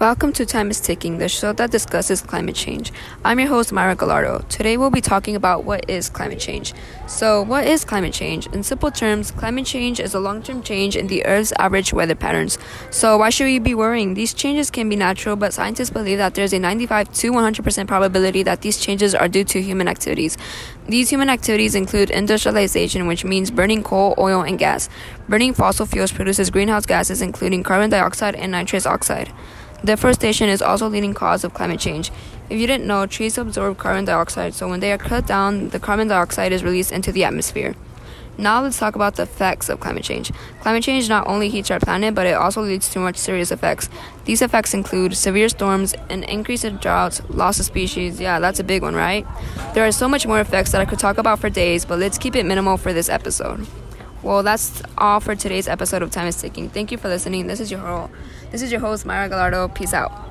Welcome to Time is Ticking, the show that discusses climate change. I'm your host, Myra Gallardo. Today we'll be talking about what is climate change. So, what is climate change? In simple terms, climate change is a long term change in the Earth's average weather patterns. So, why should we be worrying? These changes can be natural, but scientists believe that there's a 95 to 100% probability that these changes are due to human activities. These human activities include industrialization, which means burning coal, oil, and gas. Burning fossil fuels produces greenhouse gases, including carbon dioxide and nitrous oxide. Deforestation is also a leading cause of climate change. If you didn't know, trees absorb carbon dioxide, so when they are cut down, the carbon dioxide is released into the atmosphere. Now let's talk about the effects of climate change. Climate change not only heats our planet, but it also leads to much serious effects. These effects include severe storms, an increase in droughts, loss of species. Yeah, that's a big one, right? There are so much more effects that I could talk about for days, but let's keep it minimal for this episode. Well, that's all for today's episode of Time is Ticking. Thank you for listening. This is your host, this is your host Myra Gallardo. Peace out.